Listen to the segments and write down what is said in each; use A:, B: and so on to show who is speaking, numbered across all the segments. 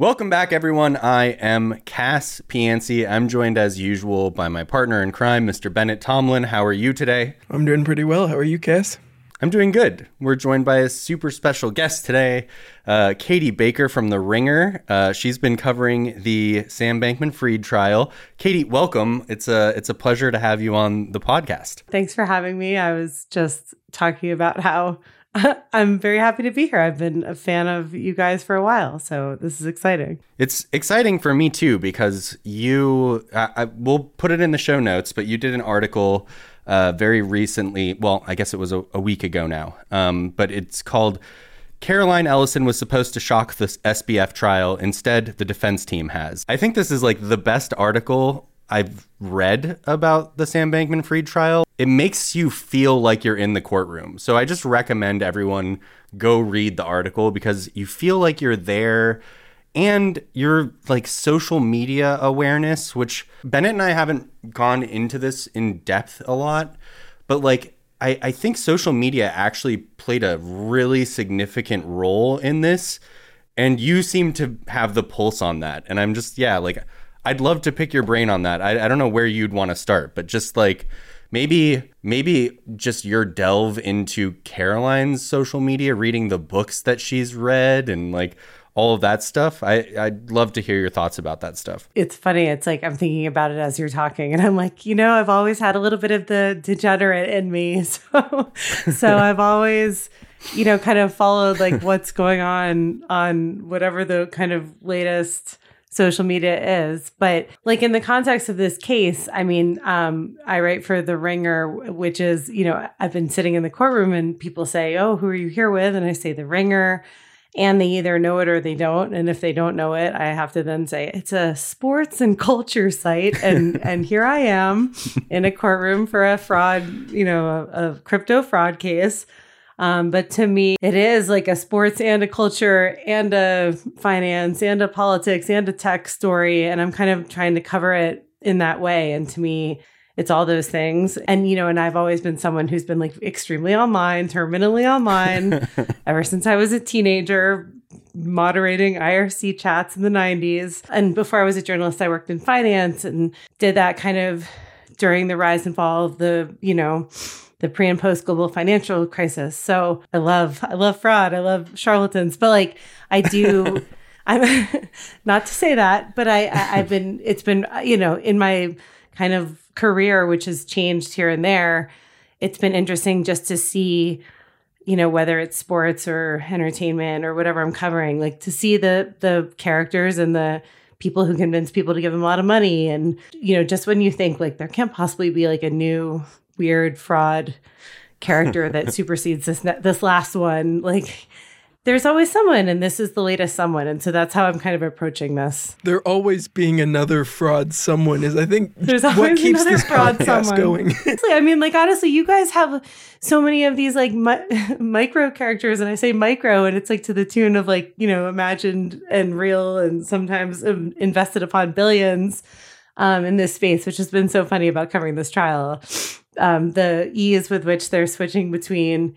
A: Welcome back, everyone. I am Cas Piancey. I'm joined as usual by my partner in crime, Mr. Bennett Tomlin. How are you today?
B: I'm doing pretty well. How are you, Cas?
A: I'm doing good. We're joined by a super special guest today, uh, Katie Baker from The Ringer. Uh, she's been covering the Sam Bankman-Fried trial. Katie, welcome. It's a it's a pleasure to have you on the podcast.
C: Thanks for having me. I was just talking about how I'm very happy to be here. I've been a fan of you guys for a while, so this is exciting.
A: It's exciting for me too because you, I, we'll put it in the show notes, but you did an article uh, very recently. Well, I guess it was a, a week ago now, um, but it's called Caroline Ellison was supposed to shock the SBF trial. Instead, the defense team has. I think this is like the best article I've read about the Sam Bankman Fried trial, it makes you feel like you're in the courtroom. So I just recommend everyone go read the article because you feel like you're there and your like social media awareness, which Bennett and I haven't gone into this in depth a lot, but like I, I think social media actually played a really significant role in this. And you seem to have the pulse on that. And I'm just, yeah, like I'd love to pick your brain on that. I, I don't know where you'd want to start, but just like maybe maybe just your delve into Caroline's social media, reading the books that she's read and like all of that stuff. I, I'd love to hear your thoughts about that stuff.
C: It's funny. It's like I'm thinking about it as you're talking, and I'm like, you know, I've always had a little bit of the degenerate in me. So, so I've always, you know, kind of followed like what's going on on whatever the kind of latest social media is. But like in the context of this case, I mean, um, I write for The Ringer, which is, you know, I've been sitting in the courtroom and people say, Oh, who are you here with? And I say The Ringer. And they either know it or they don't. And if they don't know it, I have to then say it's a sports and culture site. And and here I am in a courtroom for a fraud, you know, a, a crypto fraud case. Um, but to me, it is like a sports and a culture and a finance and a politics and a tech story. And I'm kind of trying to cover it in that way. And to me, it's all those things. And, you know, and I've always been someone who's been like extremely online, terminally online ever since I was a teenager, moderating IRC chats in the 90s. And before I was a journalist, I worked in finance and did that kind of during the rise and fall of the, you know, the pre and post global financial crisis. So I love I love fraud. I love charlatans. But like I do I'm not to say that, but I, I I've been it's been you know in my kind of career which has changed here and there. It's been interesting just to see you know whether it's sports or entertainment or whatever I'm covering like to see the the characters and the people who convince people to give them a lot of money and you know just when you think like there can't possibly be like a new weird fraud character that supersedes this this last one. Like there's always someone and this is the latest someone and so that's how i'm kind of approaching this.
B: There always being another fraud someone is i think there's always what keeps another this fraud someone. going.
C: I mean like honestly you guys have so many of these like mi- micro characters and i say micro and it's like to the tune of like you know imagined and real and sometimes um, invested upon billions um, in this space which has been so funny about covering this trial um, the ease with which they're switching between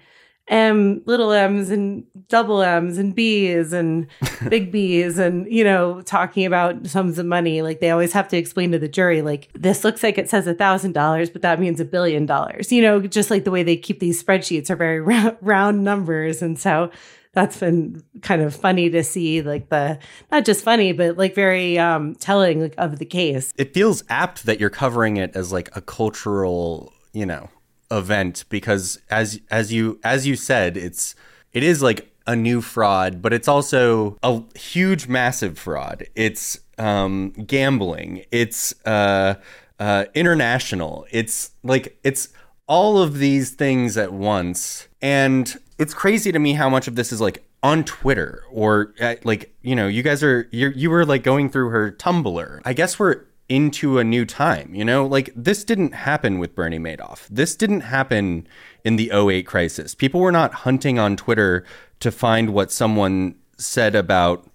C: M, little M's and double M's and B's and big B's and, you know, talking about sums of money. Like they always have to explain to the jury, like, this looks like it says a thousand dollars, but that means a billion dollars. You know, just like the way they keep these spreadsheets are very round numbers. And so that's been kind of funny to see like the not just funny but like very um telling like, of the case
A: it feels apt that you're covering it as like a cultural you know event because as as you as you said it's it is like a new fraud but it's also a huge massive fraud. It's um gambling. It's uh uh international. It's like it's all of these things at once. And it's crazy to me how much of this is like on Twitter or at, like you know you guys are you you were like going through her Tumblr. I guess we're into a new time. You know, like this didn't happen with Bernie Madoff. This didn't happen in the 08 crisis. People were not hunting on Twitter to find what someone said about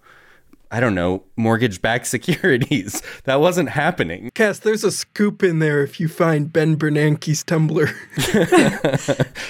A: I don't know, mortgage backed securities. That wasn't happening.
B: Cas, there's a scoop in there if you find Ben Bernanke's Tumblr.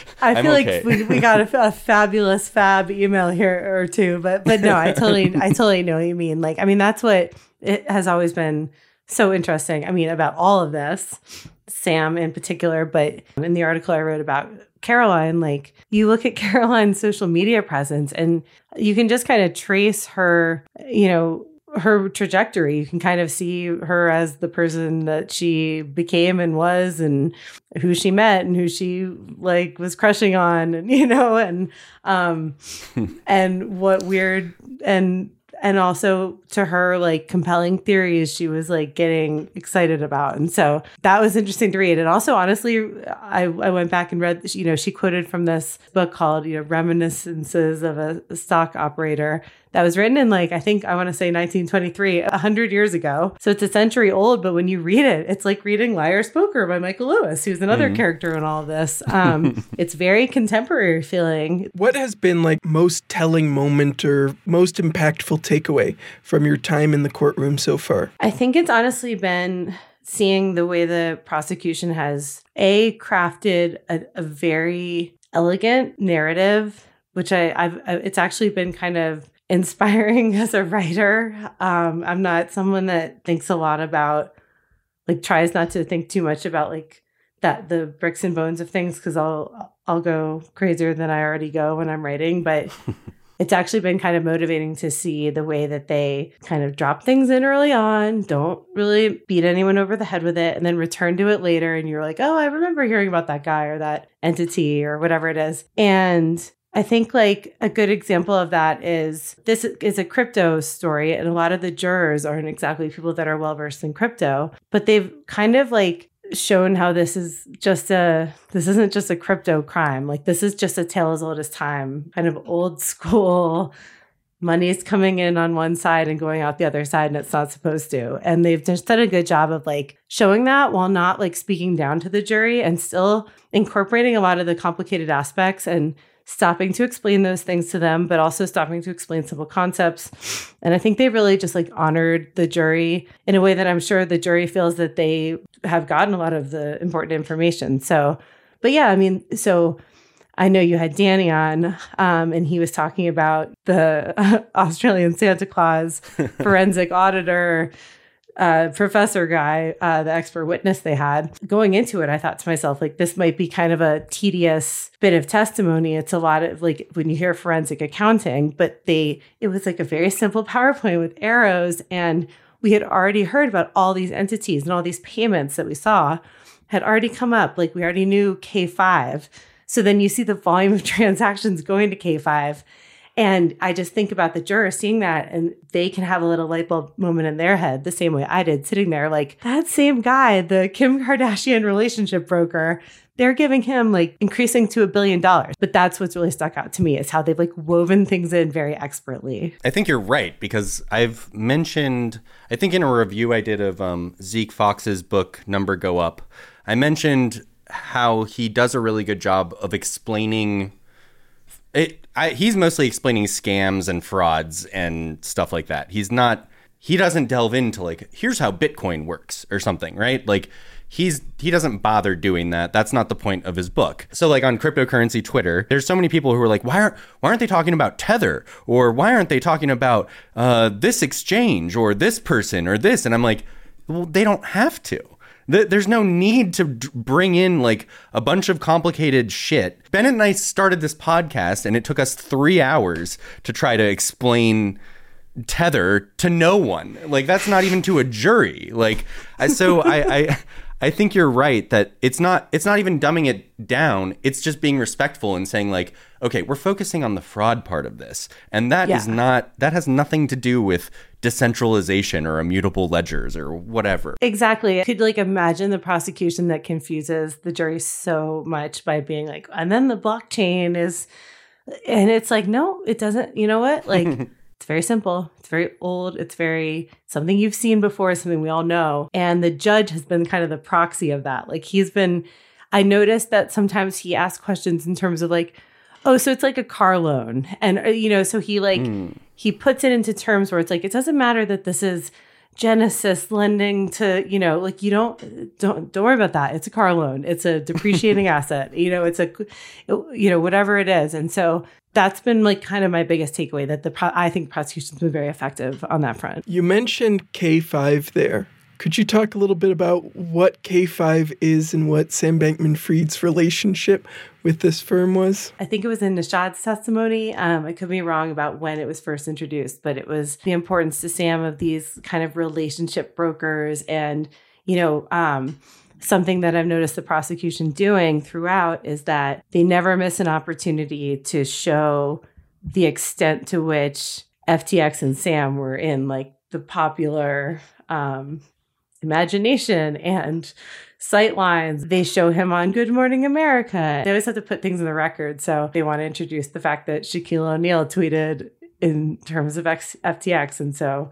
C: I feel okay. like we, we got a, a, fabulous fab email here or two, but but no, I totally I totally know what you mean. Like, I mean, that's what it has always been so interesting. I mean, about all of this, Sam in particular, but in the article I wrote about Caroline, like you look at Caroline's social media presence and you can just kind of trace her, you know, her trajectory. You can kind of see her as the person that she became and was and who she met and who she like was crushing on and you know and um and what weird and and also to her like compelling theories she was like getting excited about. And so that was interesting to read. And also honestly i, I went back and read you know she quoted from this book called you know reminiscences of a, a stock operator that was written in like I think I want to say 1923, 100 years ago. So it's a century old, but when you read it, it's like reading Liar's Poker by Michael Lewis, who's another mm. character in all of this. Um, it's very contemporary feeling.
B: What has been like most telling moment or most impactful takeaway from your time in the courtroom so far?
C: I think it's honestly been seeing the way the prosecution has a crafted a, a very elegant narrative which I, I've, it's actually been kind of inspiring as a writer. Um, I'm not someone that thinks a lot about, like, tries not to think too much about like that the bricks and bones of things because I'll I'll go crazier than I already go when I'm writing. But it's actually been kind of motivating to see the way that they kind of drop things in early on, don't really beat anyone over the head with it, and then return to it later. And you're like, oh, I remember hearing about that guy or that entity or whatever it is. And I think like a good example of that is this is a crypto story, and a lot of the jurors aren't exactly people that are well versed in crypto, but they've kind of like shown how this is just a this isn't just a crypto crime. Like this is just a tale as old as time, kind of old school. Money's coming in on one side and going out the other side, and it's not supposed to. And they've just done a good job of like showing that while not like speaking down to the jury and still incorporating a lot of the complicated aspects and stopping to explain those things to them, but also stopping to explain simple concepts. And I think they really just like honored the jury in a way that I'm sure the jury feels that they have gotten a lot of the important information. So, but yeah, I mean, so I know you had Danny on, um, and he was talking about the uh, Australian Santa Claus forensic auditor uh, professor guy, uh, the expert witness they had. Going into it, I thought to myself, like, this might be kind of a tedious bit of testimony. It's a lot of like when you hear forensic accounting, but they, it was like a very simple PowerPoint with arrows. And we had already heard about all these entities and all these payments that we saw had already come up. Like, we already knew K5. So then you see the volume of transactions going to K5 and I just think about the jurors seeing that and they can have a little light bulb moment in their head the same way I did, sitting there like, that same guy, the Kim Kardashian relationship broker, they're giving him like increasing to a billion dollars. But that's what's really stuck out to me is how they've like woven things in very expertly.
A: I think you're right because I've mentioned, I think in a review I did of um, Zeke Faux's book, Number Go Up, I mentioned how he does a really good job of explaining it, I, he's mostly explaining scams and frauds and stuff like that. He's not. He doesn't delve into like here's how Bitcoin works or something, right? Like he's he doesn't bother doing that. That's not the point of his book. So like on cryptocurrency Twitter, there's so many people who are like, why aren't why aren't they talking about Tether or why aren't they talking about uh, this exchange or this person or this? And I'm like, well, they don't have to there's no need to bring in like a bunch of complicated shit. Bennett and I started this podcast, and it took us three hours to try to explain tether to no one. Like that's not even to a jury. Like so I, I I think you're right that it's not it's not even dumbing it down. It's just being respectful and saying like, okay, we're focusing on the fraud part of this. And that yeah. is not that has nothing to do with decentralization or immutable ledgers or whatever.
C: Exactly. I could like imagine the prosecution that confuses the jury so much by being like, and then the blockchain is and it's like, no, it doesn't. You know what? Like It's very simple. It's very old. It's very something you've seen before, something we all know. And the judge has been kind of the proxy of that. Like he's been, I noticed that sometimes he asks questions in terms of like, oh, so it's like a car loan. And, uh, you know, so he like, mm. he puts it into terms where it's like it doesn't matter that this is Genesis lending to, you know, like you don't don't don't worry about that. It's a car loan. It's a depreciating asset. You know, it's a you know, whatever it is. And so that's been like kind of my biggest takeaway that the I think prosecution's been very effective on that front.
B: You mentioned K5 there. Could you talk a little bit about what K5 is and what Sam Bankman Fried's relationship with this firm was?
C: I think it was in Nishad's testimony. Um, I could be wrong about when it was first introduced, but it was the importance to Sam of these kind of relationship brokers and, you know, um, something that I've noticed the prosecution doing throughout is that they never miss an opportunity to show the extent to which FTX and Sam were in like the popular um, imagination and sight lines. They show him on Good Morning America. They always have to put things in the record. So they want to introduce the fact that Shaquille O'Neal tweeted in terms of X- FTX. And so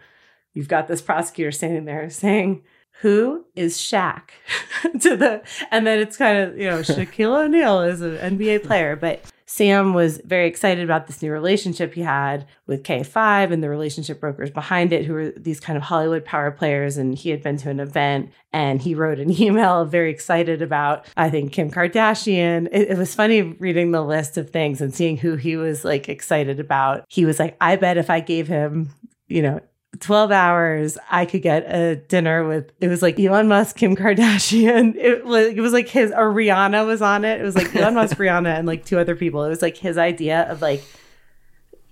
C: you've got this prosecutor standing there saying, who is Shaq to the and then it's kind of you know Shaquille O'Neal is an NBA player but Sam was very excited about this new relationship he had with K5 and the relationship brokers behind it, who were these kind of Hollywood power players. And he had been to an event and he wrote an email very excited about, I think, Kim Kardashian. It, it was funny reading the list of things and seeing who he was like excited about. He was like, I bet if I gave him, you know, 12 hours i could get a dinner with it was like elon musk kim kardashian. It was it was like his or rihanna was on it. It was like elon musk rihanna and like two other people. It was like his idea of like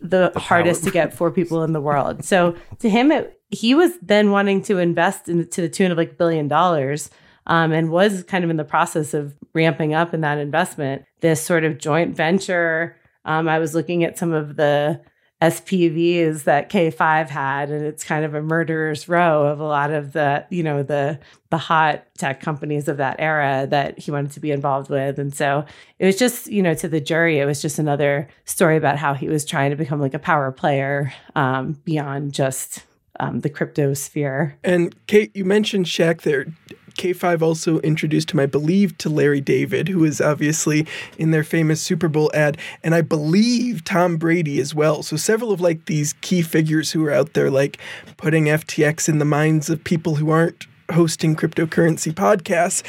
C: the, the hardest power. to get four people in the world. So to him it, he was then wanting to invest in, to the tune of like billion dollars um, and was kind of in the process of ramping up in that investment. This sort of joint venture um, i was looking at some of the SPVs that K5 had, and it's kind of a murderer's row of a lot of the, you know, the the hot tech companies of that era that he wanted to be involved with. And so it was just, you know, to the jury, it was just another story about how he was trying to become like a power player um, beyond just um, the crypto sphere.
B: And Kate, you mentioned Shaq there. K5 also introduced him, I believe, to Larry David, who is obviously in their famous Super Bowl ad, and I believe Tom Brady as well. So several of like these key figures who are out there, like putting FTX in the minds of people who aren't hosting cryptocurrency podcasts.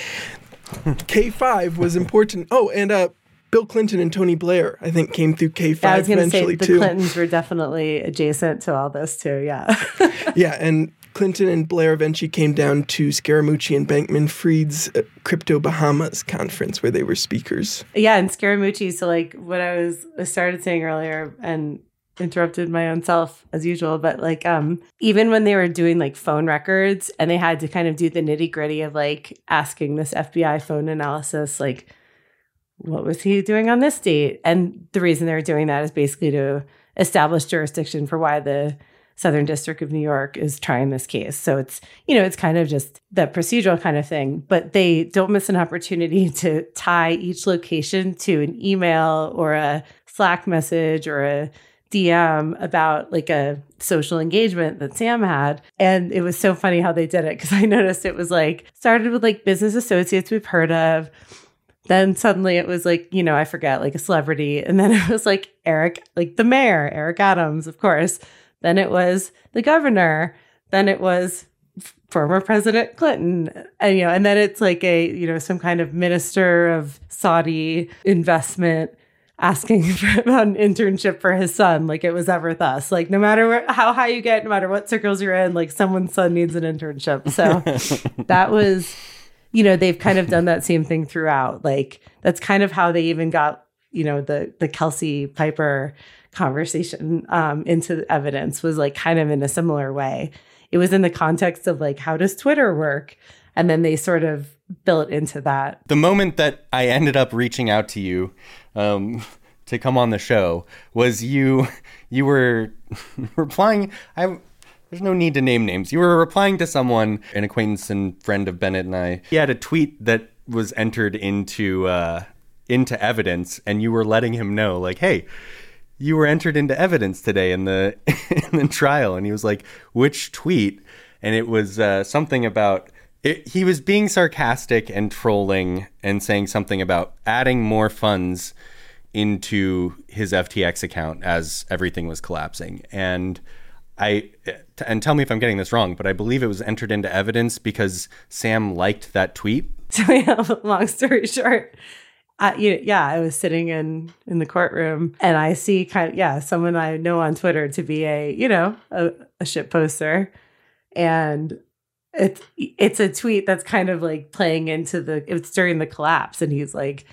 B: K5 was important. Oh, and uh, Bill Clinton and Tony Blair, I think, came through K5 yeah, I was going say
C: the
B: too.
C: Clintons were definitely adjacent to all this too. Yeah.
B: yeah, and Clinton and Blair eventually came down to Scaramucci and Bankman Fried's uh, Crypto Bahamas conference where they were speakers.
C: Yeah, and Scaramucci. So, like what I was I started saying earlier, and interrupted my own self as usual but like um even when they were doing like phone records and they had to kind of do the nitty gritty of like asking this FBI phone analysis like what was he doing on this date and the reason they were doing that is basically to establish jurisdiction for why the Southern District of New York is trying this case. So it's, you know, it's kind of just the procedural kind of thing, but they don't miss an opportunity to tie each location to an email or a Slack message or a DM about like a social engagement that Sam had. And it was so funny how they did it because I noticed it was like started with like business associates we've heard of. Then suddenly it was like, you know, I forget, like a celebrity. And then it was like Eric, like the mayor, Eric Adams, of course. Then it was the governor. Then it was former President Clinton. And, you know, and then it's like a, you know, some kind of minister of Saudi investment asking for, about an internship for his son. Like it was ever thus. Like no matter where, how high you get, no matter what circles you're in, like someone's son needs an internship. So that was, you know, they've kind of done that same thing throughout. Like that's kind of how they even got, you know, the the Kelsey Piper conversation um, into evidence was like kind of in a similar way. It was in the context of like, how does Twitter work? And then they sort of built into that.
A: The moment that I ended up reaching out to you um, to come on the show was you. You were replying. I there's no need to name names. You were replying to someone, an acquaintance and friend of Bennett and I. He had a tweet that was entered into uh, into evidence, and you were letting him know, like, hey, you were entered into evidence today in the in the trial and he was like which tweet and it was uh, something about it, he was being sarcastic and trolling and saying something about adding more funds into his FTX account as everything was collapsing. And I and tell me if I'm getting this wrong, but I believe it was entered into evidence because Sam liked that tweet.
C: So yeah, long story short, uh, you know, yeah, I was sitting in in the courtroom and I see kind of yeah someone I know on Twitter to be a you know a, a shit poster, and it's it's a tweet that's kind of like playing into the it's during the collapse. And he's like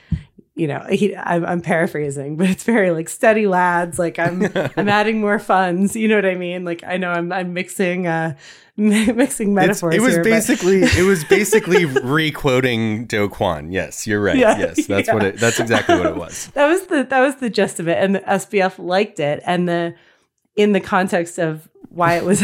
C: you know he I'm, I'm paraphrasing but it's very like steady lads like i'm i'm adding more funds you know what i mean like i know i'm i'm mixing uh mixing metaphors
A: it was
C: here,
A: basically it was basically re-quoting Do Kwon. Yes, you're right.
C: Yeah,
A: yes, that's
C: yeah.
A: what it that's exactly what it was.
C: that was the that was the gist of it and the SBF liked it and the in the context of why it was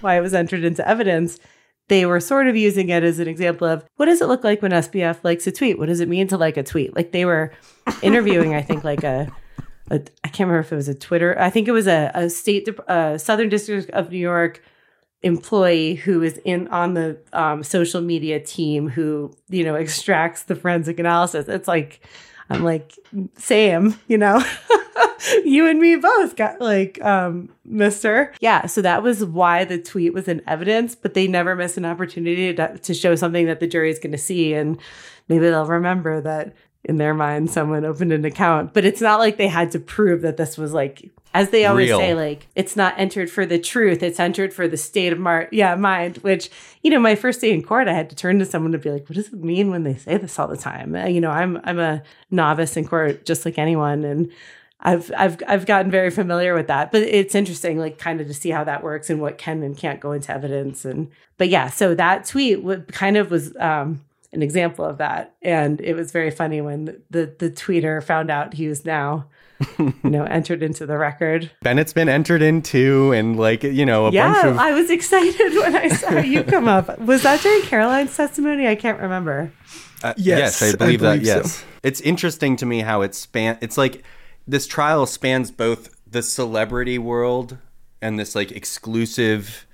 C: why it was entered into evidence they were sort of using it as an example of what does it look like when SBF likes a tweet? What does it mean to like a tweet? Like they were interviewing, I think, like a, a I can't remember if it was a Twitter. I think it was a, a state, uh, Southern District of New York employee who is in on the um, social media team who you know extracts the forensic analysis. It's like I'm like Sam, you know. you and me both got like um mister yeah so that was why the tweet was in evidence but they never miss an opportunity to, to show something that the jury is going to see and maybe they'll remember that in their mind someone opened an account but it's not like they had to prove that this was like as they always
A: Real.
C: say like it's not entered for the truth it's entered for the state of mar- yeah mind which you know my first day in court i had to turn to someone to be like what does it mean when they say this all the time Uh, you know i'm i'm a novice in court just like anyone and I've I've I've gotten very familiar with that, but it's interesting, like kind of to see how that works and what can and can't go into evidence. And but yeah, so that tweet would kind of was um, an example of that, and it was very funny when the the tweeter found out he was now, you know, entered into the record.
A: Bennett's been entered into, and like you know, a
C: yeah,
A: bunch of
C: I was excited when I saw you come up. Was that during Caroline's testimony? I can't remember.
A: Uh,
B: Yes,
A: yes, I
B: I
A: believe, that.
B: so.
A: Yes, it's interesting to me how it span. It's like this trial spans both the celebrity world and this like exclusive,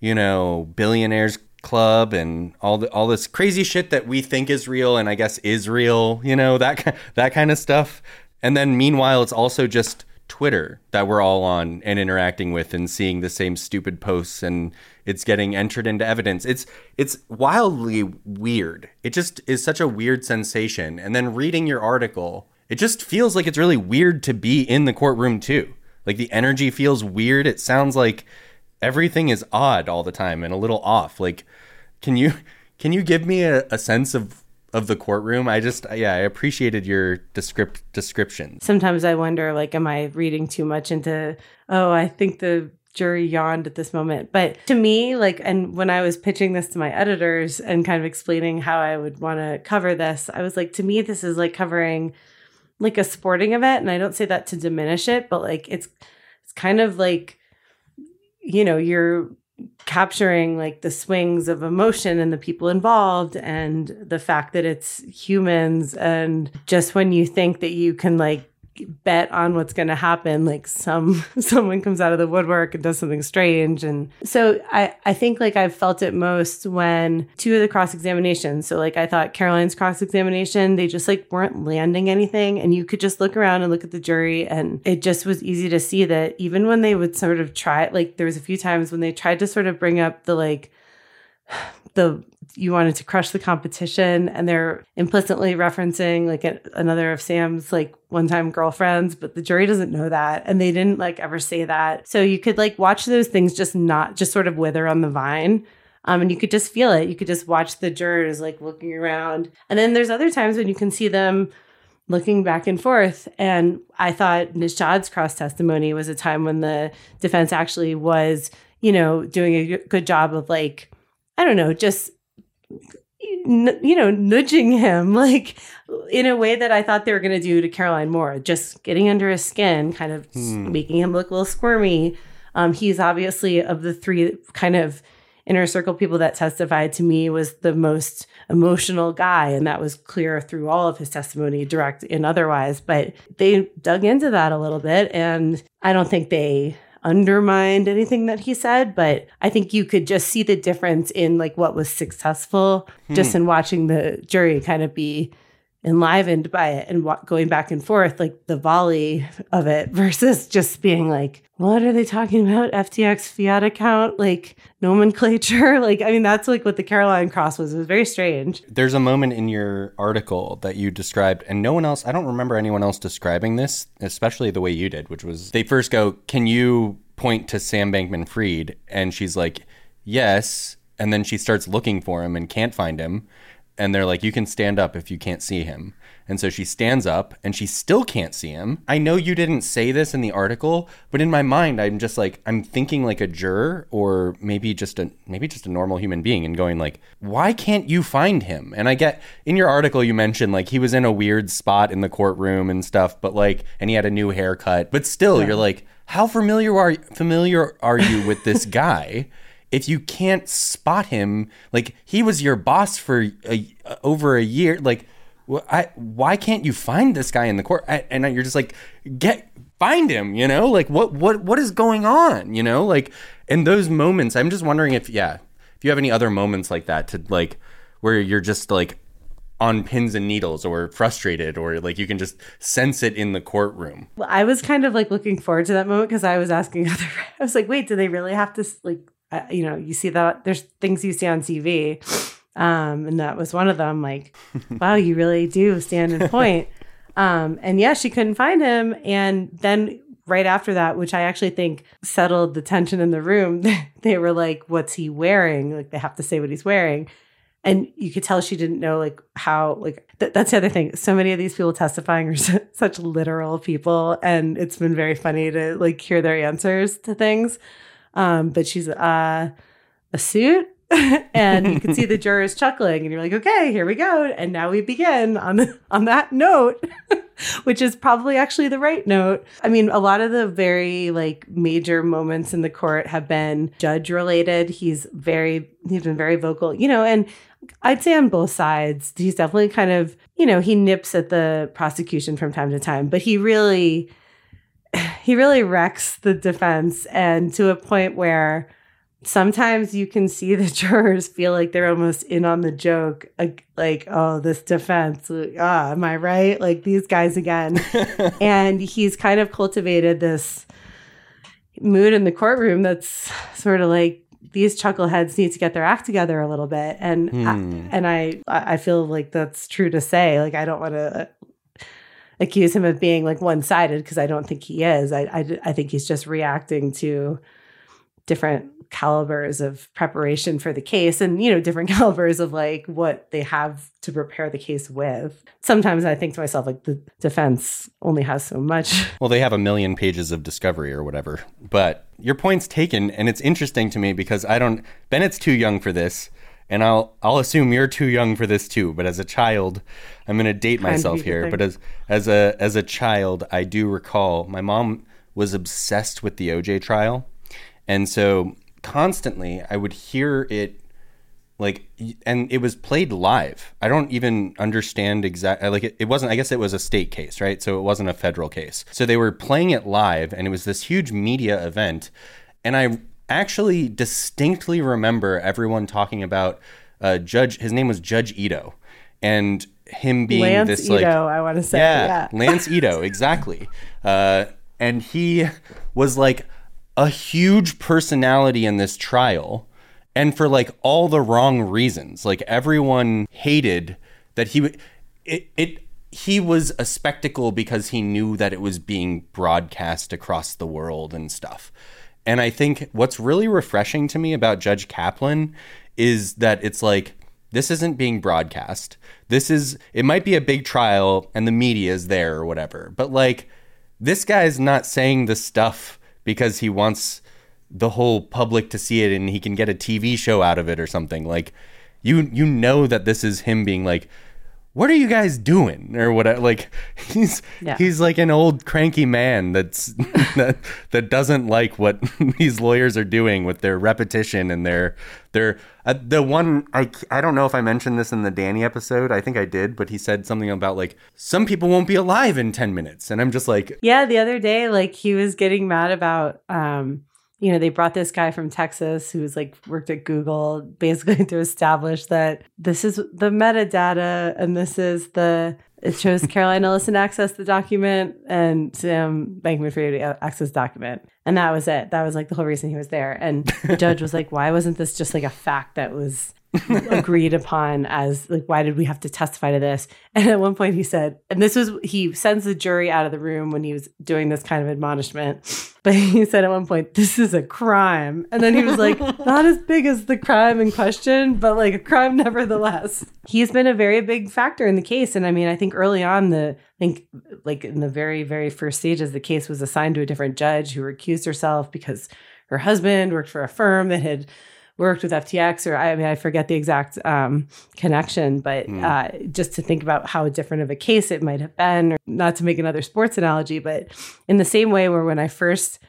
A: you know, billionaires club and all the all this crazy shit that we think is real and I guess is real. You know that that kind of stuff. And then meanwhile, it's also just Twitter that we're all on and interacting with and seeing the same stupid posts and it's getting entered into evidence. It's it's wildly weird. It just is such a weird sensation. And then reading your article, it just feels like it's really weird to be in the courtroom too. Like the energy feels weird. It sounds like everything is odd all the time and a little off. Like can you can you give me a, a sense of of the courtroom? I just yeah, I appreciated your descript descriptions.
C: Sometimes I wonder, like, am I reading too much into? Oh, I think the jury yawned at this moment. But to me, like, and when I was pitching this to my editors and kind of explaining how I would want to cover this, I was like, to me, this is like covering like a sporting event. And I don't say that to diminish it, but like it's it's kind of like, you know, you're capturing like the swings of emotion and the people involved and the fact that it's humans. And just when you think that you can like bet on what's going to happen like some someone comes out of the woodwork and does something strange. And so i i think like i've felt it most when two of the cross examinations so like i thought caroline's cross examination they just like weren't landing anything. And you could just look around and look at the jury and it just was easy to see that even when they would sort of try like there was a few times when they tried to sort of bring up the like the you wanted to crush the competition and they're implicitly referencing like a, another of Sam's like one-time girlfriends but the jury doesn't know that and they didn't like ever say that so you could like watch those things just not just sort of wither on the vine um, and you could just feel it you could just watch the jurors like looking around and then there's other times when you can see them looking back and forth. And I thought Nishad's cross testimony was a time when the defense actually was, you know, doing a good job of like, I don't know, just you know, nudging him like in a way that I thought they were going to do to Caroline more, just getting under his skin, kind of s- making him look a little squirmy. Um, he's obviously of the three kind of inner circle people that testified to me was the most emotional guy and that was clear through all of his testimony direct and otherwise but they dug into that a little bit and i don't think they undermined anything that he said but i think you could just see the difference in like what was successful just hmm. in watching the jury kind of be enlivened by it and going back and forth, like the volley of it versus just being like, what are they talking about? FTX fiat account, like nomenclature. Like, I mean, that's like what the Caroline cross was. It was very strange.
A: There's a moment in your article that you described, and no one else, I don't remember anyone else describing this, especially the way you did, which was they first go, Can you point to Sam Bankman Fried? And she's like, Yes. And then she starts looking for him and can't find him. And they're like, You can stand up if you can't see him. And so she stands up and she still can't see him. I know you didn't say this in the article, but in my mind I'm just like I'm thinking like a juror or maybe just a maybe just a normal human being and going like, "Why can't you find him?" And I get in your article you mentioned like he was in a weird spot in the courtroom and stuff, but like and he had a new haircut. But still you're like, "How familiar are familiar are you with this guy?" If you can't spot him, like he was your boss for a, over a year, like I, why can't you find this guy in the court? I, and you're just like, get find him, you know? Like what what what is going on, you know? Like in those moments, I'm just wondering if yeah, if you have any other moments like that to like where you're just like on pins and needles or frustrated or like you can just sense it in the courtroom.
C: Well, I was kind of like looking forward to that moment because I was asking other I was like, "Wait, do they really have to like uh, you know, you see that there's things you see on TV um, and that was one of them. Like, wow, you really do stand and point. Um, and yeah, she couldn't find him. And then right after that, which I actually think settled the tension in the room, they were like, what's he wearing? Like, they have to say what he's wearing. And you could tell she didn't know like how like th- that's the other thing. So many of these people testifying are such literal people, and it's been very funny to like hear their answers to things. Um, but she's uh, a suit and you can see the jurors chuckling and you're like okay here we go. And now we begin on on that note which is probably actually the right note. I mean a lot of the very like major moments in the court have been judge related. He's very he's been very vocal you know and i'd say on both sides he's definitely kind of you know he nips at the prosecution from time to time but he really he really wrecks the defense and to a point where sometimes you can see the jurors feel like they're almost in on the joke like, like oh this defense ah am i right? Like these guys again. And he's kind of cultivated this mood in the courtroom that's sort of like these chuckleheads need to get their act together a little bit. And hmm. I, and i i feel like that's true to say. Like i don't want to accuse him of being like one-sided because i don't think he is. I, I i think he's just reacting to different calibers of preparation for the case and you know different calibers of like what they have to prepare the case with. Sometimes i think to myself like the defense only has so much.
A: Well they have a million pages of discovery or whatever but your point's taken and it's interesting to me because i don't bennett's too young for this and I'll I'll assume you're too young for this too. But as a child, I'm going to date myself here. But as as a as a child, I do recall my mom was obsessed with the OJ trial, and so constantly I would hear it like and it was played live. I don't even understand exactly like it, it wasn't I guess it was a state case, right? So it wasn't a federal case. So they were playing it live and it was this huge media event and I actually distinctly remember everyone talking about uh, Judge his name was Judge Ito and him being
C: Lance
A: this
C: Ito,
A: like
C: I want to say
A: yeah,
C: yeah.
A: Lance Ito exactly. Uh, and he was like a huge personality in this trial and for like all the wrong reasons. Like everyone hated that he would. it it he was a spectacle because he knew that it was being broadcast across the world and stuff. And I think what's really refreshing to me about Judge Kaplan is that it's like this isn't being broadcast. This is it might be a big trial and the media is there or whatever. But like this guy's not saying the stuff because he wants the whole public to see it and he can get a TV show out of it or something. Like you you know that this is him being like what are you guys doing? Or what like he's yeah. he's like an old cranky man that's that, that doesn't like what these lawyers are doing with their repetition and their their uh, the one I I don't know if I mentioned this in the Danny episode. I think I did but he said something about like some people won't be alive in 10 minutes. And I'm just like
C: yeah the other day like he was getting mad about um you know, they brought this guy from Texas who was like worked at Google basically to establish that this is the metadata and this is the it shows Caroline Ellison access the document and Sam Bankman Fried access document. And that was it. That was like the whole reason he was there. And the judge was like, why wasn't this just like a fact that was agreed upon as like why did we have to testify to this? And at one point he said and this was he sends the jury out of the room when he was doing this kind of admonishment but he said at one point this is a crime. And then he was like not as big as the crime in question but like a crime nevertheless. He's been a very big factor in the case. And i mean i think early on the i think like in the very very first stages the case was assigned to a different judge who recused herself because her husband worked for a firm that had worked with FTX, or I mean, I forget the exact um, connection, but mm. uh, just to think about how different of a case it might have been, or not to make another sports analogy, but in the same way where when I first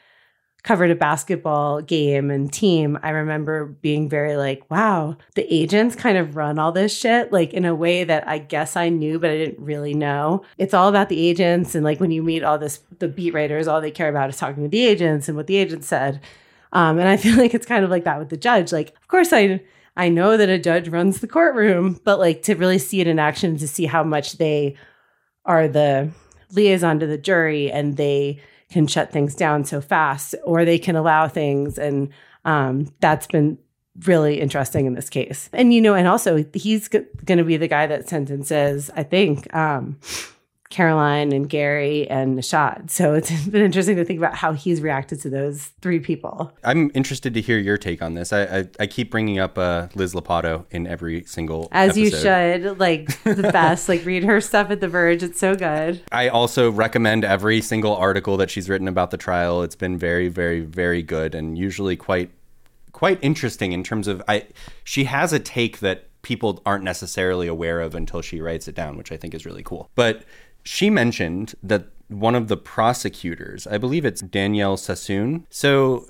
C: covered a basketball game and team, I remember being very like, wow, the agents kind of run all this shit, like in a way that I guess I knew, but I didn't really know. It's all about the agents. And like when you meet all this, the beat writers, all they care about is talking to the agents and what the agents said. Um, and I feel like it's kind of like that with the judge. Like, of course, I I know that a judge runs the courtroom, but like to really see it in action, to see how much they are the liaison to the jury and they can shut things down so fast, or they can allow things, and um, that's been really interesting in this case. And you know, and also he's g- going to be the guy that sentences, I think. Um, Caroline and Gary and Nishad. So it's been interesting to think about how he's reacted to those three people.
A: I'm interested to hear your take on this. I I, I keep bringing up uh, Liz Lopatto in every single
C: as
A: episode.
C: you should. Like the best. like read her stuff at The Verge. It's so good.
A: I also recommend every single article that she's written about the trial. It's been very very very good and usually quite quite interesting in terms of I she has a take that people aren't necessarily aware of until she writes it down, which I think is really cool. But she mentioned that one of the prosecutors, I believe it's Danielle Sassoon. So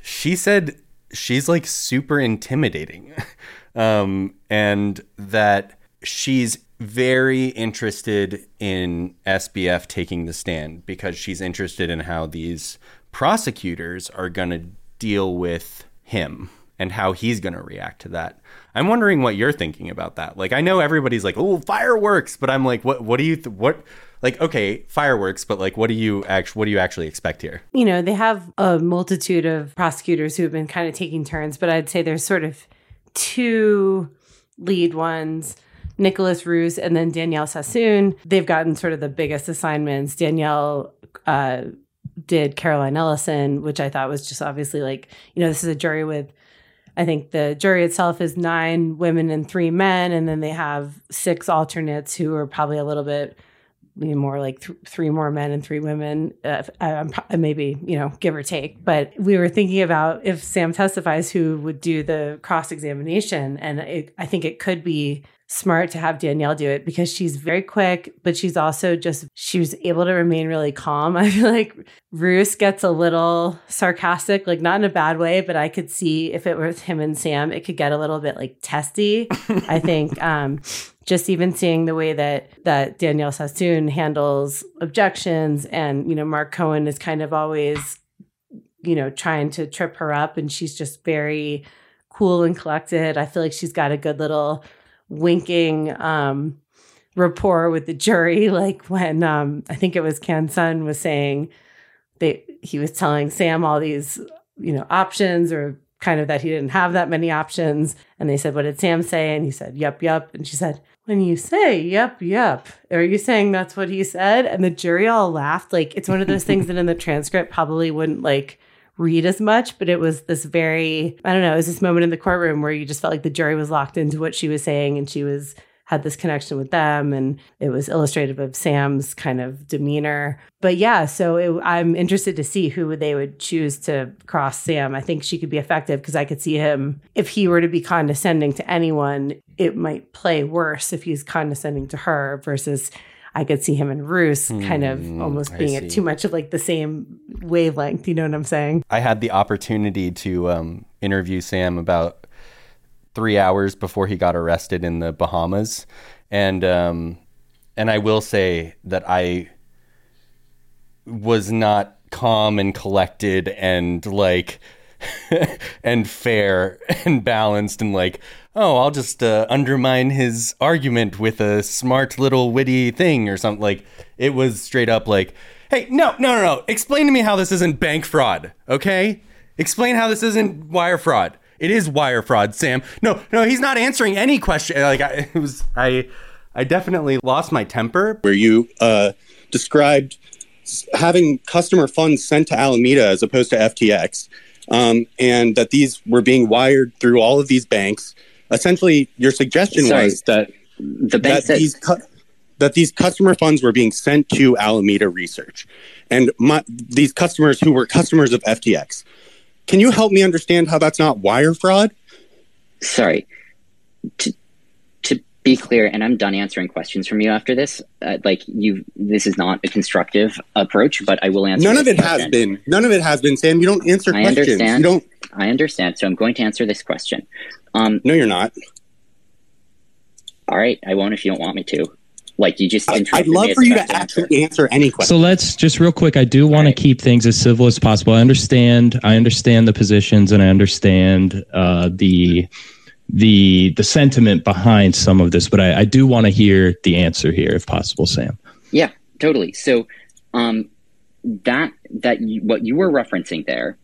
A: she said she's like super intimidating um, and that she's very interested in SBF taking the stand because she's interested in how these prosecutors are going to deal with him and how he's going to react to that. I'm wondering what you're thinking about that. Like, I know everybody's like, "Oh, fireworks," but I'm like, "What? What do you? Th- what? Like, okay, fireworks, but like, what do you actually? What do you actually expect here?"
C: You know, they have a multitude of prosecutors who have been kind of taking turns, but I'd say there's sort of two lead ones. Nicolas Roos and then Danielle Sassoon. They've gotten sort of the biggest assignments. Danielle uh, did Caroline Ellison, which I thought was just obviously like, you know, this is a jury with I think the jury itself is nine women and three men, and then they have six alternates who are probably a little bit more like th- three more men and three women, uh, maybe you know, give or take. But we were thinking about if Sam testifies, who would do the cross examination, and it, I think it could be smart to have Danielle do it because she's very quick, but she's also just, she was able to remain really calm. I feel like Roos gets a little sarcastic, like not in a bad way, but I could see if it was him and Sam, it could get a little bit like testy. I think, um, just even seeing the way that that Danielle Sassoon handles objections and you know Mark Cohen is kind of always you know trying to trip her up and she's just very cool and collected. I feel like she's got a good little winking um, rapport with the jury. Like when um, I think it was Can Sun was saying they he was telling Sam all these you know options or kind of that he didn't have that many options. And they said, What did Sam say? And he said, Yup, yup. And she said, When you say yup, yup, are you saying that's what he said? And the jury all laughed. Like it's one of those things that in the transcript probably wouldn't like read as much, but it was this very, I don't know, it was this moment in the courtroom where you just felt like the jury was locked into what she was saying and she was had this connection with them and it was illustrative of Sam's kind of demeanor. But yeah, so it, I'm interested to see who they would choose to cross Sam. I think she could be effective because I could see him if he were to be condescending to anyone, it might play worse if he's condescending to her versus I could see him and Roos kind of mm, almost being at too much of like the same wavelength. You know what I'm saying?
A: I had the opportunity to um, interview Sam about three hours before he got arrested in the Bahamas, and um, and I will say that I was not calm and collected and like and fair and balanced and like, oh, I'll just uh, undermine his argument with a smart little witty thing or something. Like it was straight up like, hey, no, no, no, no. Explain to me how this isn't bank fraud, okay? Explain how this isn't wire fraud. It is wire fraud, Sam. No, no, he's not answering any question. Like I, was, I, I definitely lost my temper.
D: Where you uh, described having customer funds sent to Alameda as opposed to FTX, um, and that these were being wired through all of these banks. Essentially, your suggestion
E: Sorry,
D: was that
E: the
D: that
E: banks
D: these cu- that these customer funds were being sent to Alameda Research, and my, these customers who were customers of FTX. Can you help me understand how that's not wire fraud?
E: sorry to be clear and i'm done answering questions from you after this uh, like you this is not a constructive approach but i will answer
D: None of
E: this
D: it has been. None of it has been, Sam. You don't answer
E: i
D: questions.
E: understand
D: You don't.
E: i understand so i'm going to answer this question um
D: No, you're not.
E: all right i won't if you don't want me to like you just
D: I- I'd love for you to
E: answer.
D: actually answer any question.
F: So let's just real quick. I do want to keep things as civil as possible. I understand. I understand the positions, and I understand uh, the the the sentiment behind some of this. But I, I do want to hear the answer here, if possible, Sam.
E: Yeah, totally. So, um, that that you, what you were referencing there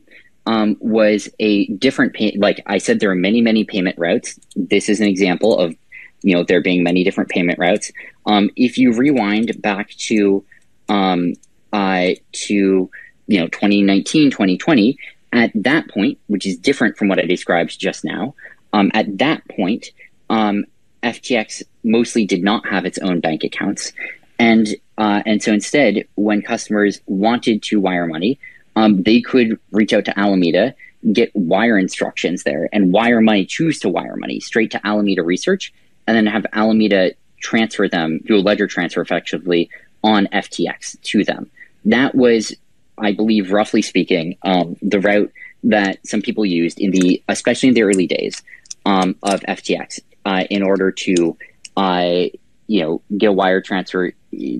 E: um, was a different pay. Like I said, there are many, many payment routes. This is an example of you know there being many different payment routes. Um, if you rewind back to um, uh, to you know 2019, 2020, at that point, which is different from what I described just now, um, at that point, um, FTX mostly did not have its own bank accounts. And uh, and so instead, when customers wanted to wire money, um, they could reach out to Alameda, get wire instructions there, and wire money, choose to wire money straight to Alameda Research, and then have Alameda transfer them, do a ledger transfer effectively on FTX to them. That was, I believe, roughly speaking, um, the route that some people used in the, especially in the early days um, of FTX, uh, in order to, uh, you know, get a wire transfer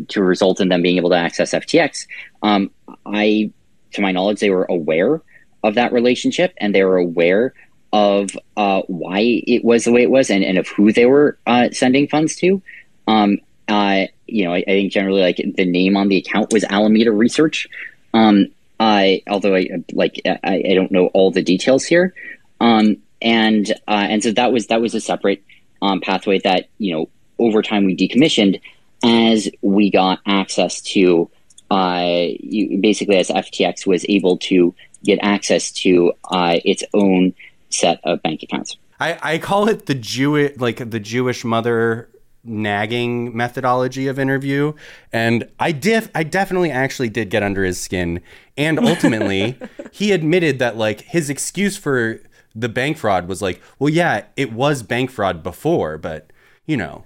E: to result in them being able to access FTX. Um, I, to my knowledge, they were aware of that relationship and they were aware of uh, why it was the way it was and, and of who they were uh, sending funds to. Um, uh, you know, I, I think generally like the name on the account was Alameda Research. Um, I, although I like I, I don't know all the details here. Um, and uh, and so that was that was a separate um, pathway that you know over time we decommissioned as we got access to uh, you, basically as FTX was able to get access to uh, its own set of bank accounts.
A: I, I call it the Jew like the Jewish mother nagging methodology of interview and I def I definitely actually did get under his skin and ultimately he admitted that like his excuse for the bank fraud was like well yeah it was bank fraud before but you know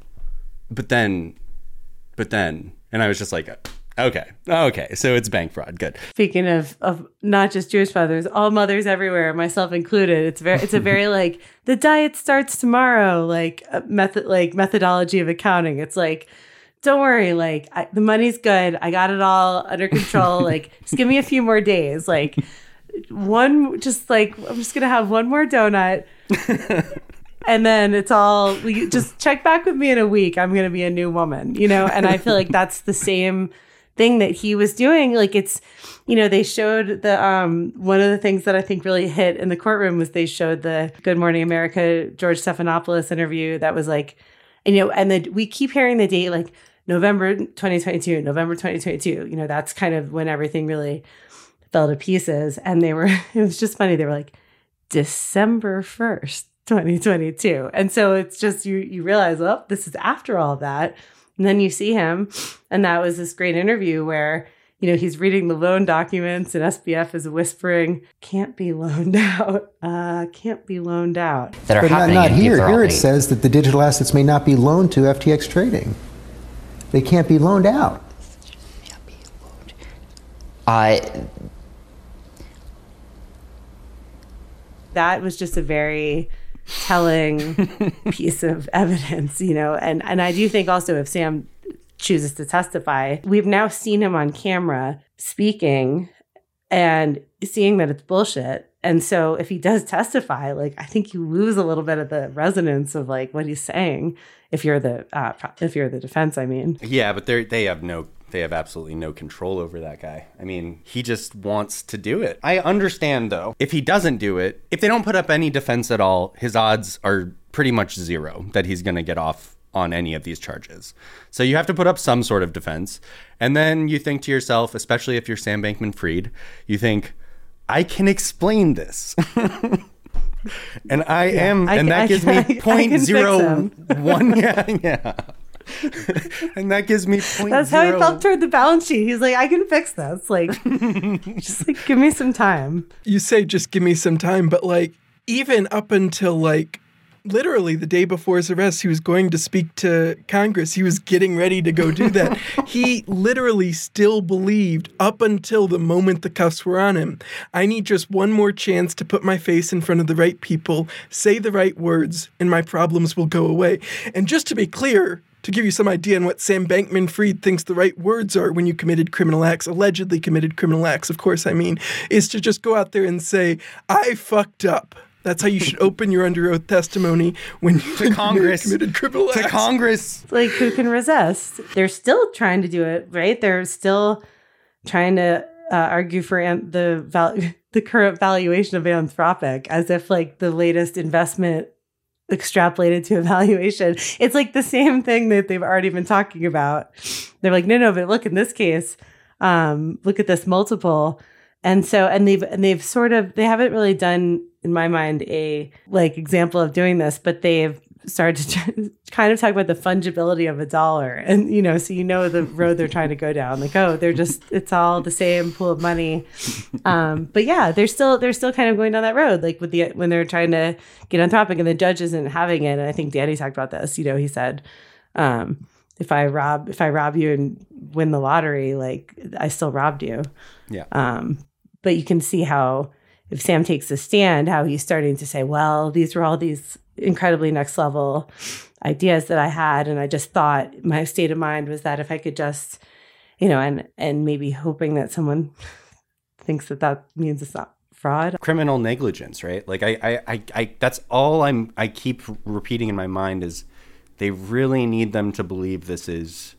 A: but then but then and I was just like okay okay so it's bank fraud good
C: Speaking of of not just Jewish mothers, all mothers everywhere, myself included. It's very it's a very like the diet starts tomorrow, like uh, a method like methodology of accounting. It's like don't worry, like I, the money's good. I got it all under control. like just give me a few more days. Like one just like I'm just going to have one more donut. and then it's all we just check back with me in a week. I'm going to be a new woman, you know? And I feel like that's the same thing that he was doing like it's you know they showed the um one of the things that i think really hit in the courtroom was they showed the good morning america george stephanopoulos interview that was like and, you know and then we keep hearing the date like november 2022 november 2022 you know that's kind of when everything really fell to pieces and they were it was just funny they were like december 1st 2022 and so it's just you you realize well this is after all that and then you see him, and that was this great interview where, you know, he's reading the loan documents and SBF is whispering, can't be loaned out, uh, can't be loaned out.
G: that are
H: But not,
G: happening.
H: not
G: and people
H: here. Here
G: all
H: it says that the digital assets may not be loaned to FTX trading. They can't be loaned out.
G: Uh,
C: That was just a very telling piece of evidence, you know, and, and I do think also if Sam chooses to testify, we've now seen him on camera speaking and seeing that it's bullshit and so if he does testify, like I think you lose a little bit of the resonance of like what he's saying. If you're the uh, if you're the defense, I mean,
A: Yeah, but they they have no they have absolutely no control over that guy. I mean, he just wants to do it. I understand though. If he doesn't do it, if they don't put up any defense at all, his odds are pretty much zero that he's going to get off on any of these charges. So you have to put up some sort of defense. And then you think to yourself, especially if you're Sam Bankman Fried, you think, I can explain this. and I am,
C: I
A: and that
C: I
A: gives
C: I
A: me point zero one. Yeah, yeah. and that gives me point
C: that's how he felt toward the balance sheet. He's like, I can fix this. Like, just like give me some time.
B: you say just give me some time, but like even up until like literally the day before his arrest, he was going to speak to Congress. He was getting ready to go do that. he literally still believed up until the moment the cuffs were on him. I need just one more chance to put my face in front of the right people, say the right words, and my problems will go away. And just to be clear, to give you some idea on what Sam Bankman Fried thinks the right words are when you committed criminal acts, allegedly committed criminal acts, of course, I mean, is to just go out there and say, I fucked up. That's how you should open your under oath testimony when you
A: to Congress,
B: committed criminal acts. to.
A: Congress.
C: like who can resist they're still trying to do it right they're still trying to uh, argue for an- the val- the current valuation of anthropic as if like the latest investment extrapolated to evaluation. it's like the same thing that they've already been talking about they're like no no but look in this case um look at this multiple and so and they've and they've sort of they haven't really done in my mind a like example of doing this but they've started to kind of talk about the fungibility of a dollar. And you know so you know the road they're trying to go down. Like oh they're just it's all the same pool of money. Um but yeah they're still they're still kind of going down that road. Like with the when they're trying to get anthropic and the judge isn't having it. And i think danny talked about this. You know he said um if i rob if i rob you and win the lottery like i still robbed you.
A: Yeah.
C: um but you can see how if Sam takes a stand, how he's starting to say, well, these were all these incredibly next level ideas that I had. And I just thought my state of mind was that if I could just, you know, and, and maybe hoping that someone thinks that that means it's not fraud.
A: criminal negligence, right? Like I, I, I, I that's all I'm I keep repeating in my mind is they really need them to believe this is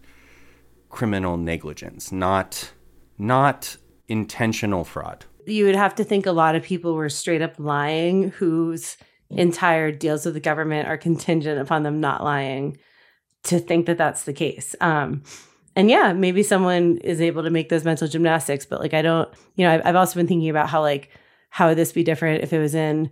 A: criminal negligence, not not intentional fraud.
C: you would have to think a lot of people were straight up lying whose entire deals with the government are contingent upon them not lying to think that that's the case. Um and yeah maybe someone is able to make those mental gymnastics but like i don't you know i've, I've also been thinking about how like how would this be different if it was in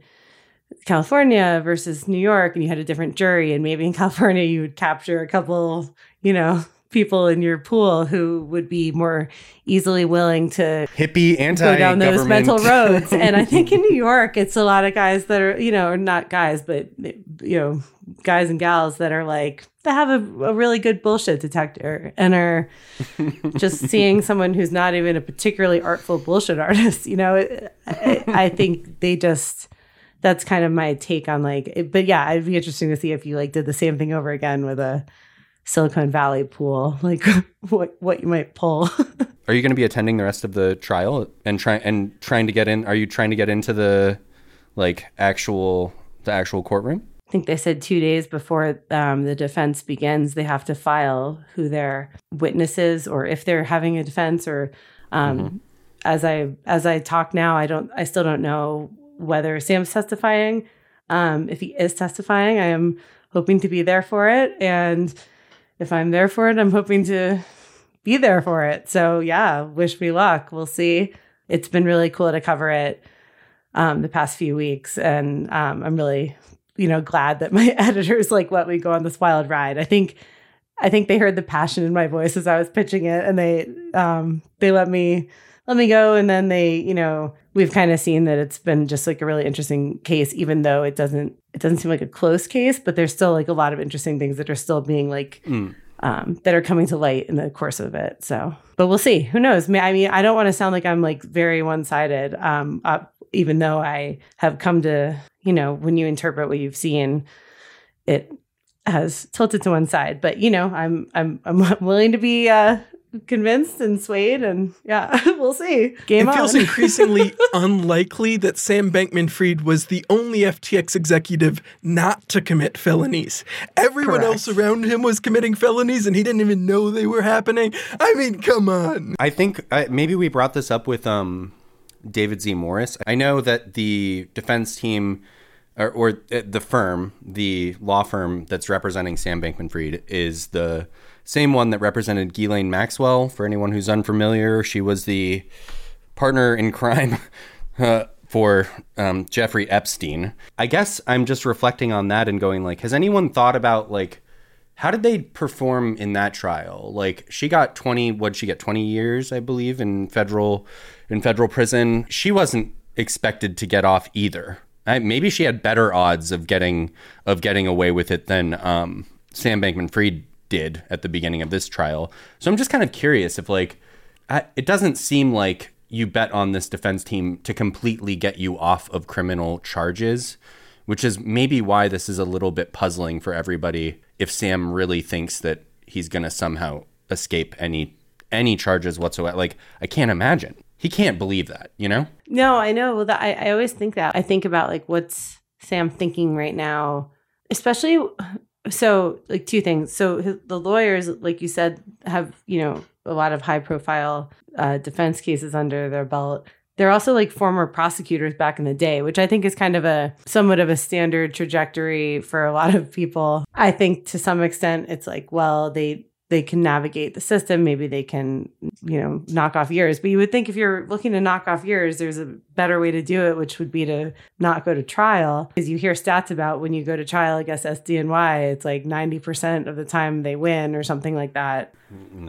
C: california versus new york and you had a different jury and maybe in california you would capture a couple you know people in your pool who would be more easily willing to
A: Hippie anti
C: go down those mental roads. And I think in New York, it's a lot of guys that are, you know, not guys, but, you know, guys and gals that are like, that have a, a really good bullshit detector and are just seeing someone who's not even a particularly artful bullshit artist. You know, I, I think they just, that's kind of my take on like, but yeah, it'd be interesting to see if you like did the same thing over again with a Silicon Valley pool, like what, what you might pull.
A: Are you going to be attending the rest of the trial and trying and trying to get in? Are you trying to get into the like actual the actual courtroom?
C: I think they said two days before um, the defense begins, they have to file who their witnesses or if they're having a defense or um, as I as I talk now, I don't I still don't know whether Sam's testifying. Um, if he is testifying, I am hoping to be there for it, and if I'm there for it, I'm hoping to be there for it. So yeah, wish me luck. We'll see. It's been really cool to cover it um, the past few weeks, and um, I'm really you know glad that my editors like let me go on this wild ride. I think I think they heard the passion in my voice as I was pitching it, and they um, they let me let me go, and then they you know we've kind of seen that it's been just like a really interesting case, even though it doesn't it doesn't seem like a close case, but there's still like a lot of interesting things that are still being like um, that are coming to light in the course of it. So, but we'll see. Who knows? I mean, I don't want to sound like I'm like very one sided, um, uh, even though I have come to, you know, when you interpret what you've seen, it has tilted to one side. But you know, I'm I'm I'm willing to be uh, convinced and swayed, and yeah, we'll see. Game
B: it feels increasingly unlikely that Sam Bankman Fried was the only FTX executive not to commit felonies. Everyone
C: Correct.
B: else around him was committing felonies and he didn't even know they were happening. I mean, come on.
A: I think uh, maybe we brought this up with um, David Z. Morris. I know that the defense team or, or uh, the firm, the law firm that's representing Sam Bankman Fried, is the same one that represented Ghislaine Maxwell. For anyone who's unfamiliar, she was the partner in crime uh, for um, Jeffrey Epstein. I guess I'm just reflecting on that and going like, has anyone thought about like, how did they perform in that trial? Like, she got 20. What'd she get? 20 years, I believe, in federal in federal prison. She wasn't expected to get off either. I, maybe she had better odds of getting of getting away with it than um, Sam Bankman-Fried did at the beginning of this trial. So I'm just kind of curious if like it doesn't seem like you bet on this defense team to completely get you off of criminal charges, which is maybe why this is a little bit puzzling for everybody if Sam really thinks that he's going to somehow escape any any charges whatsoever. Like I can't imagine. He can't believe that, you know?
C: No, I know. Well, that, I, I always think that. I think about like what's Sam thinking right now, especially. So, like two things. So his, the lawyers, like you said, have you know a lot of high profile uh, defense cases under their belt. They're also like former prosecutors back in the day, which I think is kind of a somewhat of a standard trajectory for a lot of people. I think to some extent it's like, well, they they can navigate the system. Maybe they can, you know, knock off years. But you would think if you're looking to knock off years, there's a better way to do it, which would be to not go to trial. Because you hear stats about when you go to trial, I guess SDNY, it's like 90% of the time they win or something like that.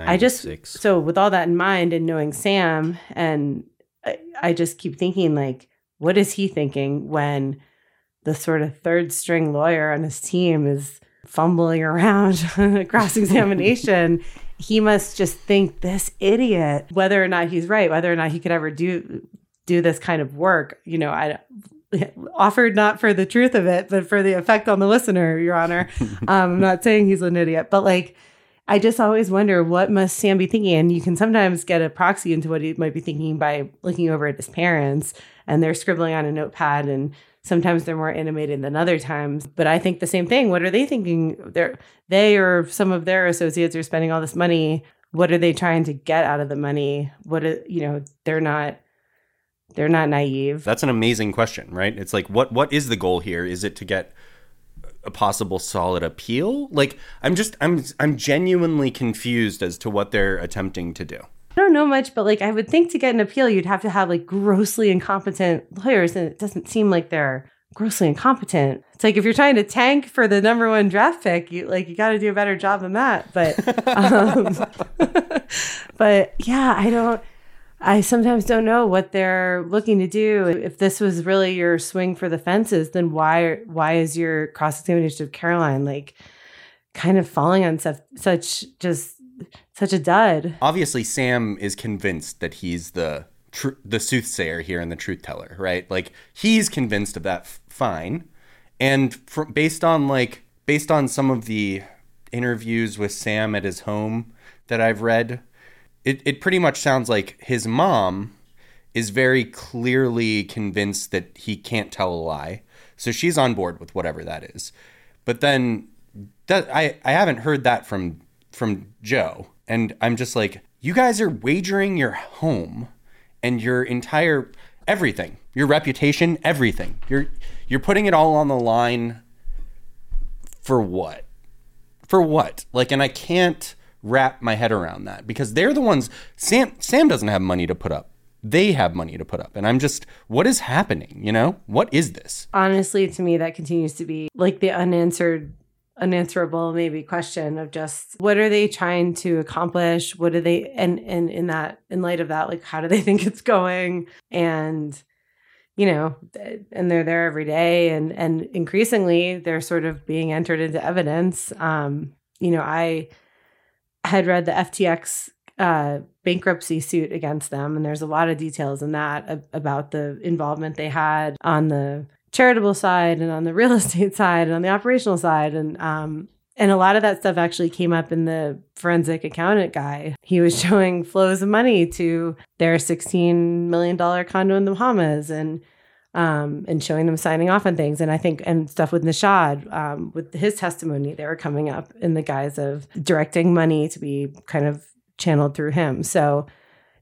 C: I just, so with all that in mind and knowing Sam, and I, I just keep thinking, like, what is he thinking when the sort of third string lawyer on his team is fumbling around cross examination, he must just think this idiot, whether or not he's right, whether or not he could ever do do this kind of work. You know, I offered not for the truth of it, but for the effect on the listener, Your Honor. um, I'm not saying he's an idiot, but like. I just always wonder what must Sam be thinking, and you can sometimes get a proxy into what he might be thinking by looking over at his parents, and they're scribbling on a notepad, and sometimes they're more animated than other times but i think the same thing what are they thinking they're they or some of their associates are spending all this money what are they trying to get out of the money what are, you know they're not they're not naive
A: That's an amazing question, right? It's like what what is the goal here? Is it to get a possible solid appeal? Like I'm just I'm I'm genuinely confused as to what they're attempting to do.
C: I don't know much, but like I would think to get an appeal, you'd have to have like grossly incompetent lawyers, and it doesn't seem like they're grossly incompetent. It's like if you're trying to tank for the number one draft pick, you like you got to do a better job than that. But, um, but yeah, I don't. I sometimes don't know what they're looking to do. If this was really your swing for the fences, then why why is your cross examination of Caroline like kind of falling on such such just such a dud?
A: Obviously, Sam is convinced that he's the tr- the soothsayer here and the truth teller, right? Like he's convinced of that. F- fine, and fr- based on like based on some of the interviews with Sam at his home that I've read, it, it pretty much sounds like his mom is very clearly convinced that he can't tell a lie. So she's on board with whatever that is. But then that I, I haven't heard that from from Joe. And I'm just like, you guys are wagering your home and your entire everything, your reputation, everything. You're you're putting it all on the line for what? For what? Like and I can't wrap my head around that because they're the ones Sam Sam doesn't have money to put up. They have money to put up. And I'm just what is happening, you know? What is this?
C: honestly to me that continues to be like the unanswered unanswerable maybe question of just what are they trying to accomplish? What do they and and in that in light of that like how do they think it's going? And you know and they're there every day and and increasingly they're sort of being entered into evidence. Um you know i had read the ftx uh, bankruptcy suit against them, and there's a lot of details in that ab- about the involvement they had on the charitable side and on the real estate side and on the operational side, and um, and a lot of that stuff actually came up in the forensic accountant guy. He was showing flows of money to their $16 million condo in the Bahamas and um, and showing them signing off on things. And I think, and stuff with Nishad, um, with his testimony, they were coming up in the guise of directing money to be kind of channeled through him. So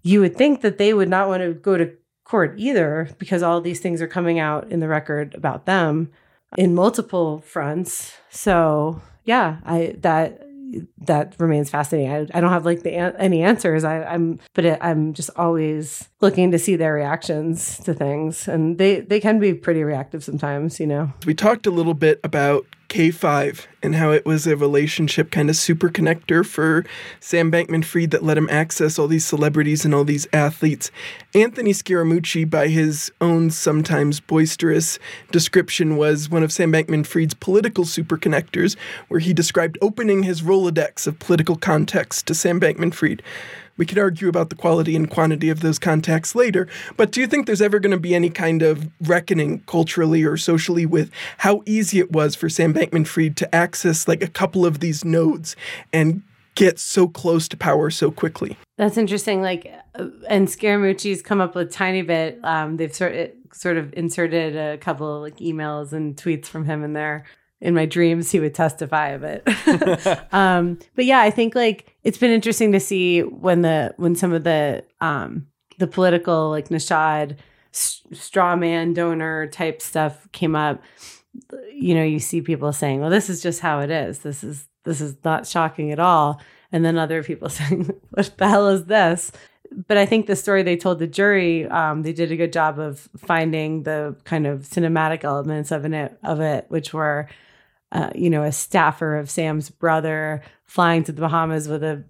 C: you would think that they would not want to go to court either because all these things are coming out in the record about them in multiple fronts. So yeah, I that that remains fascinating. I, I don't have like the any answers. I, I'm but it, I'm just always looking to see their reactions to things, and they they can be pretty reactive sometimes. You know,
B: we talked a little bit about K5 and how it was a relationship kind of super connector for Sam Bankman Fried that let him access all these celebrities and all these athletes. Anthony Scaramucci, by his own sometimes boisterous description, was one of Sam Bankman Fried's political super connectors, where he described opening his Rolodex of political context to Sam Bankman Fried. We could argue about the quality and quantity of those contacts later, but do you think there's ever going to be any kind of reckoning culturally or socially with how easy it was for Sam Bankman Fried to access like a couple of these nodes and get so close to power so quickly?
C: That's interesting. Like, uh, and Scaramucci's come up with a tiny bit. Um, they've sort of, sort of inserted a couple of like emails and tweets from him in there in my dreams he would testify but um but yeah i think like it's been interesting to see when the when some of the um the political like nishad straw man donor type stuff came up you know you see people saying well this is just how it is. This is this is not shocking at all. And then other people saying what the hell is this? But I think the story they told the jury, um, they did a good job of finding the kind of cinematic elements of it, of it, which were uh, you know, a staffer of Sam's brother flying to the Bahamas with a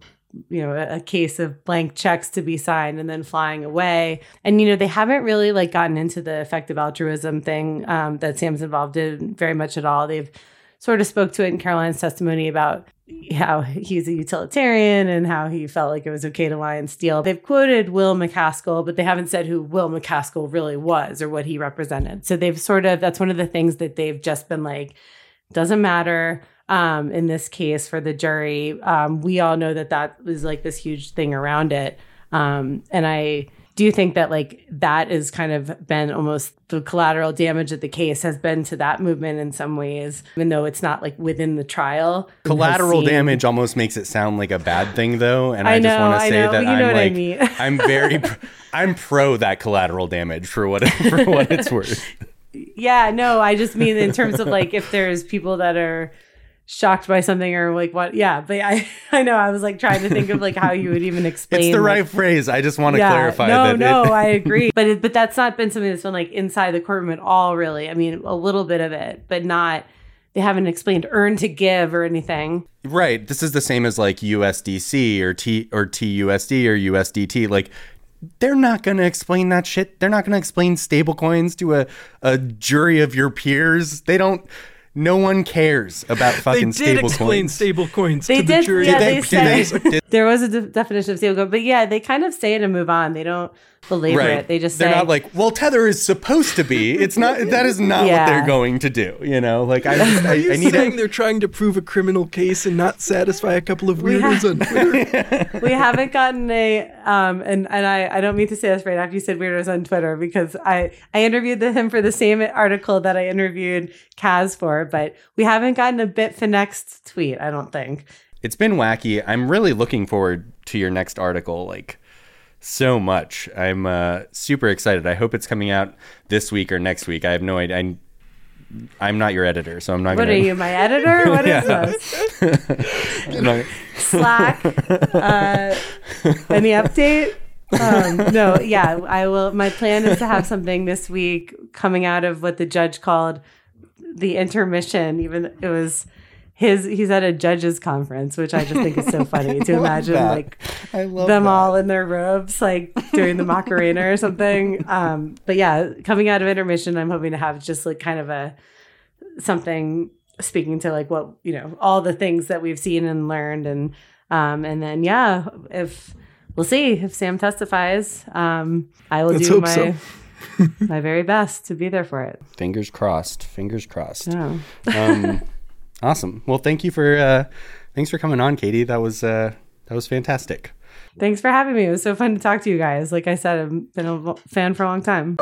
C: you know a case of blank checks to be signed and then flying away. And you know they haven't really like gotten into the effective altruism thing um, that sam's involved in very much at all. They've sort of spoke to it in caroline's testimony about how he's a utilitarian and how he felt like it was okay to lie and steal. They've quoted Will MacAskill but they haven't said who Will MacAskill really was or what he represented. So they've sort of that's one of the things that they've just been like doesn't matter um, in this case for the jury. Um, we all know that that was like this huge thing around it. Um, and I do think that like that is kind of been almost the collateral damage of the case has been to that movement in some ways, even though it's not like within the trial.
A: Collateral damage almost makes it sound like a bad thing, though, and I, I know, just want to say that I'm like I mean. I'm very I'm pro that collateral damage for what for what it's worth.
C: Yeah, no, I just mean in terms of like if there's people that are shocked by something or like what yeah but i i know i was like trying to think of like how you would even explain
A: it's the
C: like,
A: right phrase. I just want to yeah, clarify
C: no
A: that
C: no it, i agree. But it, but that's not been something that's been like inside the courtroom at all really. I mean a little bit of it but not they haven't explained earn to give or anything.
A: Right. This is the same as like usdc or t or tusd or usdt like they're not going to explain that shit. They're not going to explain stablecoins to a, a jury of your peers. They don't. No one cares about fucking
B: they did
A: stable
B: explain
A: coins.
B: stable coins
C: they
B: to
C: did,
B: the jury.
C: Yeah, they, they, they there was a de- definition of stable coin, but yeah, they kind of say it and move on. They don't belabor right. it. They just
A: they're
C: say,
A: not like, well, tether is supposed to be. It's not. That is not yeah. what they're going to do. You know, like I, just, I,
B: Are you
A: I need.
B: Saying they're trying to prove a criminal case and not satisfy a couple of weirdos on Twitter.
C: we haven't gotten a um, and and I I don't mean to say this right after you said weirdos on Twitter because I I interviewed him for the same article that I interviewed Cas for, but we haven't gotten a Bitfinex tweet. I don't think.
A: It's been wacky. I'm really looking forward to your next article. Like so much. I'm uh, super excited. I hope it's coming out this week or next week. I have no idea. I, I'm not your editor, so I'm not.
C: What
A: gonna...
C: What are you, my editor? What is this? not... Slack. Uh, any update? Um, no, yeah, I will. My plan is to have something this week coming out of what the judge called the intermission. Even it was his he's at a judges conference, which I just think is so funny to imagine like them
A: that.
C: all in their robes, like doing the Macarena or something. Um, but yeah, coming out of intermission, I'm hoping to have just like kind of a something speaking to like what you know all the things that we've seen and learned, and um, and then yeah, if we'll see if Sam testifies, um, I will
B: Let's
C: do my.
B: So.
C: my very best to be there for it.
A: Fingers crossed. Fingers crossed.
C: Yeah.
A: um, Awesome. Well, thank you for uh, thanks for coming on, Katie. That was uh, that was fantastic.
C: Thanks for having me. It was so fun to talk to you guys. Like I said, I've been a fan for a long time.